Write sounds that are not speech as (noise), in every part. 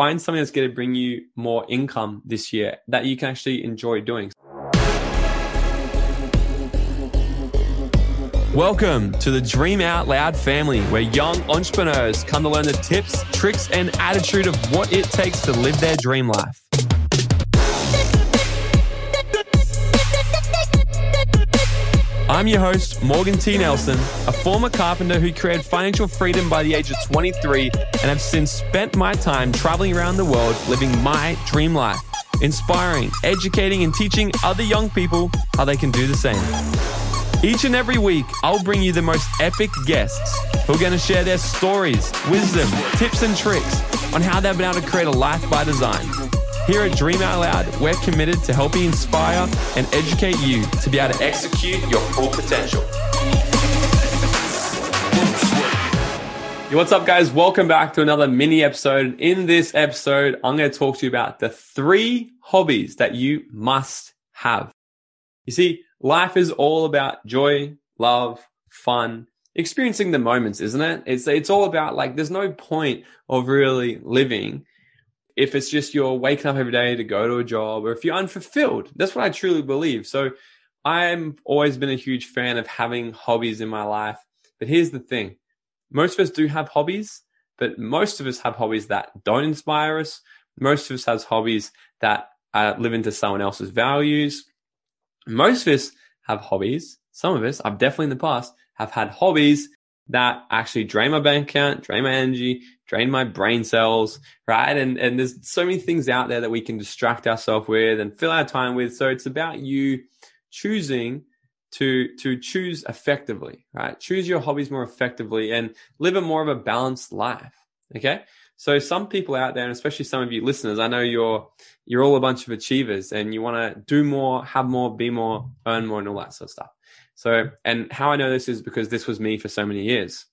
find something that's going to bring you more income this year that you can actually enjoy doing. Welcome to the Dream Out Loud family, where young entrepreneurs come to learn the tips, tricks, and attitude of what it takes to live their dream life. I'm your host, Morgan T. Nelson, a former carpenter who created financial freedom by the age of 23 and have since spent my time traveling around the world living my dream life, inspiring, educating, and teaching other young people how they can do the same. Each and every week, I'll bring you the most epic guests who are going to share their stories, wisdom, tips, and tricks on how they've been able to create a life by design. Here at Dream Out Loud, we're committed to helping inspire and educate you to be able to execute your full potential. What's up, guys? Welcome back to another mini episode. In this episode, I'm going to talk to you about the three hobbies that you must have. You see, life is all about joy, love, fun, experiencing the moments, isn't it? It's it's all about like there's no point of really living if it's just you're waking up every day to go to a job or if you're unfulfilled. That's what I truly believe. So I'm always been a huge fan of having hobbies in my life. But here's the thing. Most of us do have hobbies, but most of us have hobbies that don't inspire us. Most of us has hobbies that uh, live into someone else's values. Most of us have hobbies. Some of us, I've definitely in the past, have had hobbies that actually drain my bank account, drain my energy, drain my brain cells, right? And and there's so many things out there that we can distract ourselves with and fill our time with. So it's about you choosing to to choose effectively, right? Choose your hobbies more effectively and live a more of a balanced life. Okay. So some people out there, and especially some of you listeners, I know you're you're all a bunch of achievers and you want to do more, have more, be more, earn more, and all that sort of stuff. So, and how I know this is because this was me for so many years.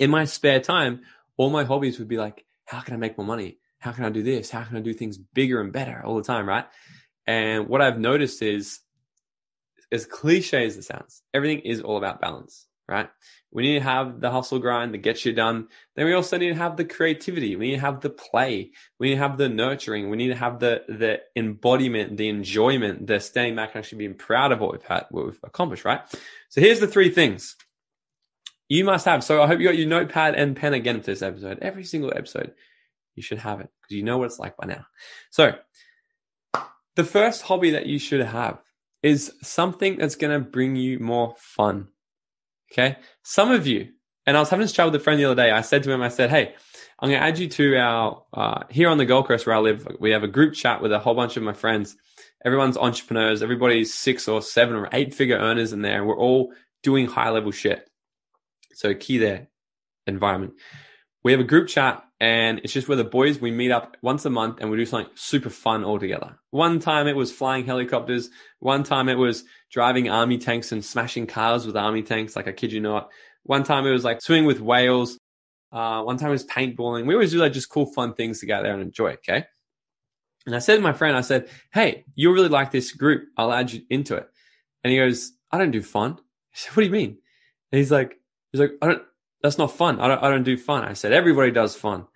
In my spare time, all my hobbies would be like, how can I make more money? How can I do this? How can I do things bigger and better all the time, right? And what I've noticed is, as cliche as it sounds, everything is all about balance, right? We need to have the hustle grind that gets you done. Then we also need to have the creativity. We need to have the play. We need to have the nurturing. We need to have the the embodiment, the enjoyment, the staying back and actually being proud of what we've had, what we've accomplished, right? So here's the three things you must have. So I hope you got your notepad and pen again for this episode. Every single episode, you should have it because you know what it's like by now. So the first hobby that you should have is something that's going to bring you more fun. Okay. Some of you, and I was having this chat with a friend the other day. I said to him, I said, Hey, I'm going to add you to our, uh, here on the Gold Coast where I live. We have a group chat with a whole bunch of my friends. Everyone's entrepreneurs. Everybody's six or seven or eight figure earners in there. We're all doing high level shit. So key there, environment. We have a group chat and it's just where the boys, we meet up once a month and we do something super fun all together. One time it was flying helicopters. One time it was driving army tanks and smashing cars with army tanks. Like I kid you not. One time it was like swimming with whales. Uh, one time it was paintballing. We always do like just cool, fun things to get there and enjoy. Okay. And I said to my friend, I said, Hey, you really like this group. I'll add you into it. And he goes, I don't do fun. (laughs) I said, What do you mean? And he's like, he's like, I don't, that's not fun. I don't, I don't do fun. I said, everybody does fun.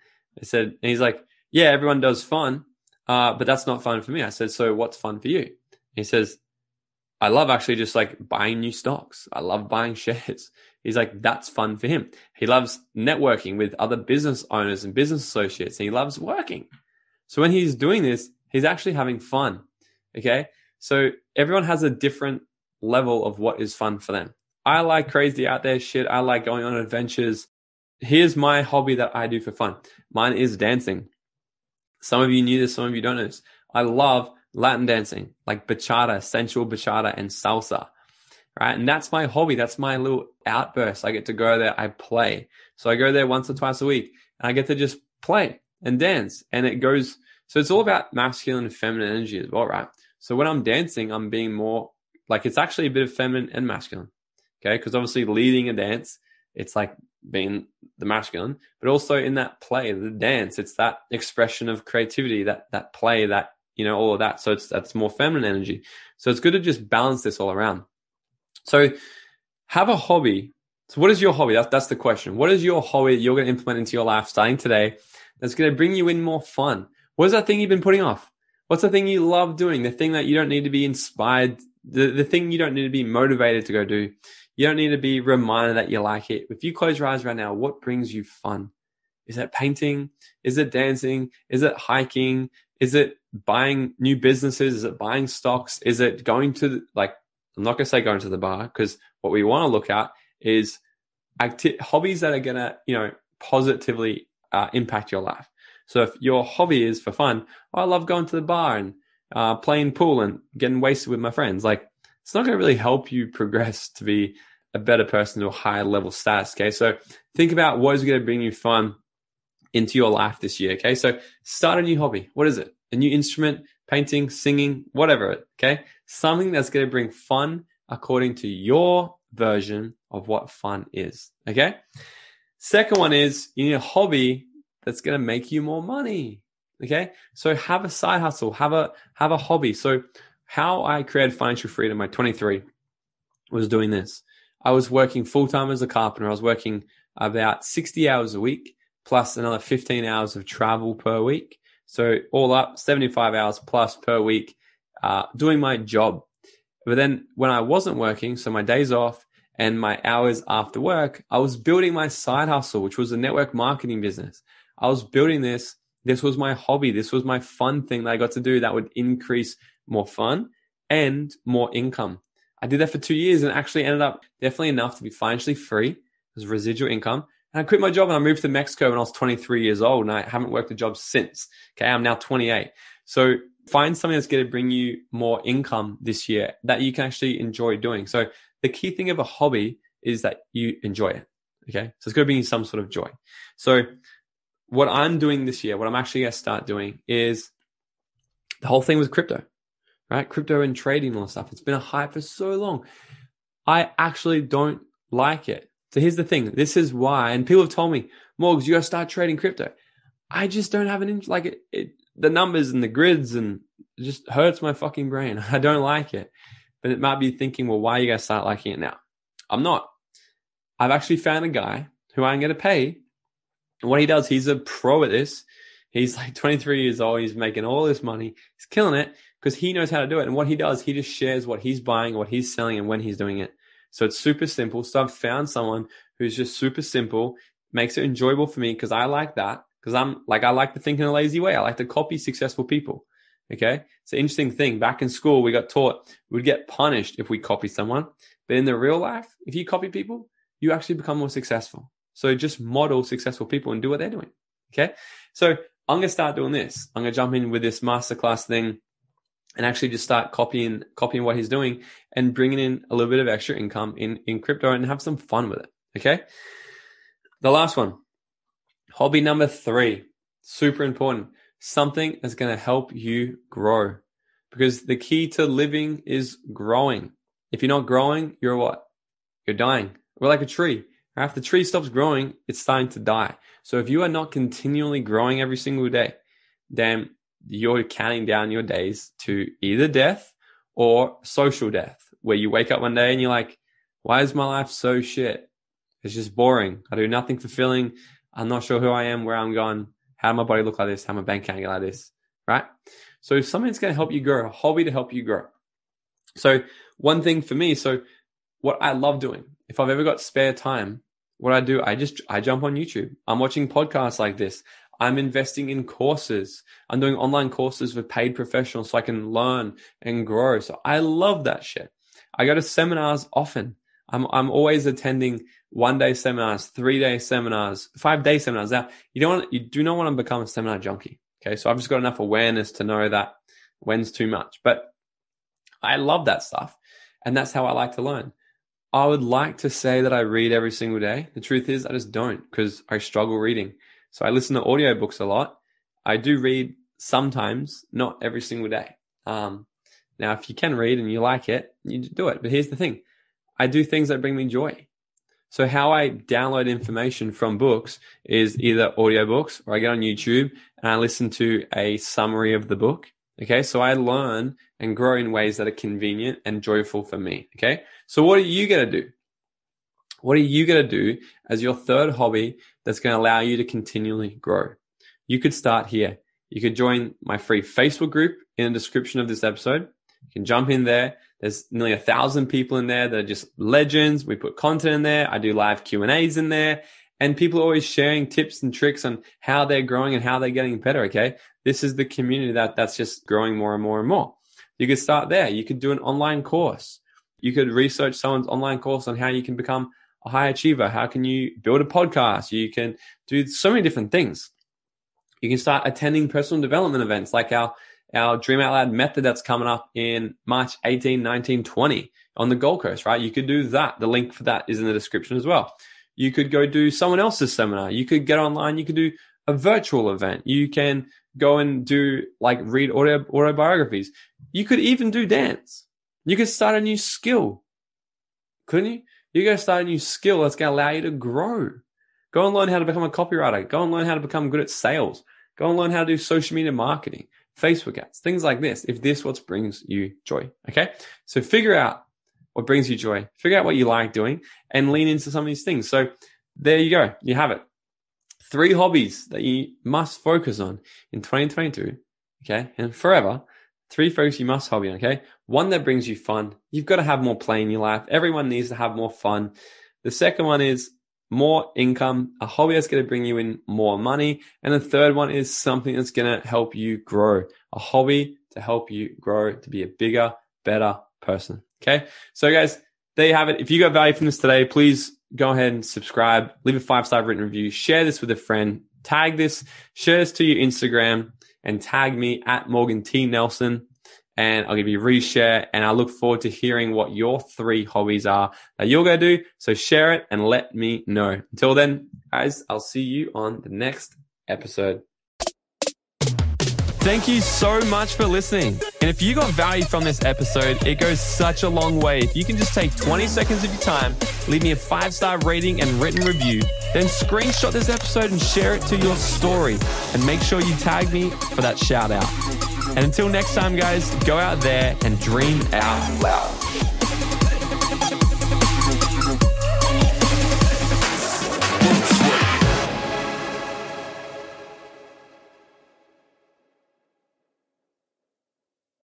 I said, and he's like, yeah, everyone does fun. Uh, but that's not fun for me. I said, so what's fun for you? He says, I love actually just like buying new stocks. I love buying (laughs) shares. He's like, that's fun for him. He loves networking with other business owners and business associates and he loves working. So when he's doing this, he's actually having fun. Okay. So everyone has a different level of what is fun for them. I like crazy out there shit. I like going on adventures. Here's my hobby that I do for fun. Mine is dancing. Some of you knew this, some of you don't know this. I love Latin dancing, like bachata, sensual bachata, and salsa. Right. And that's my hobby. That's my little outburst. I get to go there. I play. So I go there once or twice a week and I get to just play and dance. And it goes, so it's all about masculine and feminine energy as well, right? So when I'm dancing, I'm being more like it's actually a bit of feminine and masculine. Okay. Because obviously leading a dance, it's like being the masculine, but also in that play, the dance, it's that expression of creativity, that, that play, that, you know, all of that. So it's, that's more feminine energy. So it's good to just balance this all around. So have a hobby. So what is your hobby? That's, that's the question. What is your hobby that you're going to implement into your life starting today that's going to bring you in more fun? What's that thing you've been putting off? What's the thing you love doing? The thing that you don't need to be inspired, the, the thing you don't need to be motivated to go do. You don't need to be reminded that you like it. If you close your eyes right now, what brings you fun? Is it painting? Is it dancing? Is it hiking? Is it buying new businesses? Is it buying stocks? Is it going to like, I'm not going to say going to the bar because what we want to look at is acti- hobbies that are going to, you know, positively uh, impact your life. So if your hobby is for fun, oh, I love going to the bar and uh, playing pool and getting wasted with my friends. Like it's not going to really help you progress (laughs) to be a better person to a higher level status. Okay. So think about what is going to bring you fun into your life this year. Okay. So start a new hobby. What is it? A new instrument, painting, singing, whatever. Okay. Something that's going to bring fun according to your version of what fun is. Okay. Second one is you need a hobby that's going to make you more money. Okay. So have a side hustle, have a, have a hobby. So how I created financial freedom at 23 was doing this. I was working full time as a carpenter. I was working about 60 hours a week plus another 15 hours of travel per week. So all up 75 hours plus per week, uh, doing my job. But then when I wasn't working, so my days off and my hours after work, I was building my side hustle, which was a network marketing business. I was building this. This was my hobby. This was my fun thing that I got to do that would increase more fun and more income. I did that for two years and actually ended up definitely enough to be financially free as residual income. And I quit my job and I moved to Mexico when I was 23 years old and I haven't worked a job since. Okay. I'm now 28. So find something that's going to bring you more income this year that you can actually enjoy doing. So the key thing of a hobby is that you enjoy it. Okay. So it's going to bring you some sort of joy. So what I'm doing this year, what I'm actually going to start doing is the whole thing with crypto, right? Crypto and trading and all stuff. It's been a hype for so long. I actually don't like it. So here's the thing. This is why, and people have told me, Morgs, you got to start trading crypto. I just don't have an interest. Like it, it, the numbers and the grids and it just hurts my fucking brain. (laughs) I don't like it. But it might be thinking, well, why are you to start liking it now? I'm not. I've actually found a guy who I'm to pay and what he does, he's a pro at this. He's like 23 years old. He's making all this money. He's killing it because he knows how to do it. And what he does, he just shares what he's buying, what he's selling, and when he's doing it. So it's super simple. So I've found someone who's just super simple, makes it enjoyable for me because I like that. Because I'm like, I like to think in a lazy way. I like to copy successful people. Okay. It's an interesting thing. Back in school, we got taught we'd get punished if we copy someone. But in the real life, if you copy people, you actually become more successful. So just model successful people and do what they're doing. Okay. So I'm going to start doing this. I'm going to jump in with this masterclass thing and actually just start copying, copying what he's doing and bringing in a little bit of extra income in, in crypto and have some fun with it. Okay. The last one, hobby number three, super important. Something that's going to help you grow because the key to living is growing. If you're not growing, you're what? You're dying. We're like a tree. If the tree stops growing, it's starting to die. So if you are not continually growing every single day, then you're counting down your days to either death or social death, where you wake up one day and you're like, why is my life so shit? It's just boring. I do nothing fulfilling. I'm not sure who I am, where I'm going, how my body look like this, how my bank account get like this, right? So if something's going to help you grow, a hobby to help you grow. So one thing for me, so what I love doing if I've ever got spare time, what I do, I just I jump on YouTube. I'm watching podcasts like this. I'm investing in courses. I'm doing online courses with paid professionals so I can learn and grow. So I love that shit. I go to seminars often. I'm I'm always attending one day seminars, three day seminars, five day seminars. Now you don't want, you do not want to become a seminar junkie. Okay, so I've just got enough awareness to know that when's too much. But I love that stuff, and that's how I like to learn. I would like to say that I read every single day. The truth is, I just don't because I struggle reading. So I listen to audiobooks a lot. I do read sometimes, not every single day. Um, now, if you can read and you like it, you do it. But here's the thing I do things that bring me joy. So, how I download information from books is either audiobooks or I get on YouTube and I listen to a summary of the book. Okay. So I learn and grow in ways that are convenient and joyful for me. Okay. So what are you going to do? What are you going to do as your third hobby that's going to allow you to continually grow? you could start here. You could join my free Facebook group in the description of this episode. You can jump in there. There's nearly a thousand people in there that are just legends. We put content in there. I do live Q and A's in there and people are always sharing tips and tricks on how they're growing and how they're getting better. Okay. This is the community that that's just growing more and more and more. You could start there. You could do an online course. You could research someone's online course on how you can become a high achiever. How can you build a podcast? You can do so many different things. You can start attending personal development events like our, our Dream Out Loud method that's coming up in March 18, 19, 20 on the Gold Coast, right? You could do that. The link for that is in the description as well. You could go do someone else's seminar. You could get online. You could do a virtual event. You can go and do like read auto, autobiographies. You could even do dance. You could start a new skill. Couldn't you? You go start a new skill that's going to allow you to grow. Go and learn how to become a copywriter. Go and learn how to become good at sales. Go and learn how to do social media marketing, Facebook ads, things like this. If this what brings you joy. Okay. So figure out what brings you joy, figure out what you like doing and lean into some of these things. So there you go. You have it. Three hobbies that you must focus on in 2022. Okay. And forever. Three focus you must hobby. Okay. One that brings you fun. You've got to have more play in your life. Everyone needs to have more fun. The second one is more income, a hobby that's going to bring you in more money. And the third one is something that's going to help you grow, a hobby to help you grow to be a bigger, better person. Okay. So guys, there you have it. If you got value from this today, please go ahead and subscribe, leave a five star written review, share this with a friend, tag this, share this to your Instagram and tag me at Morgan T Nelson and I'll give you a reshare. And I look forward to hearing what your three hobbies are that you're going to do. So share it and let me know. Until then, guys, I'll see you on the next episode. Thank you so much for listening. And if you got value from this episode, it goes such a long way. If you can just take 20 seconds of your time, leave me a five star rating and written review, then screenshot this episode and share it to your story. And make sure you tag me for that shout out. And until next time, guys, go out there and dream out loud.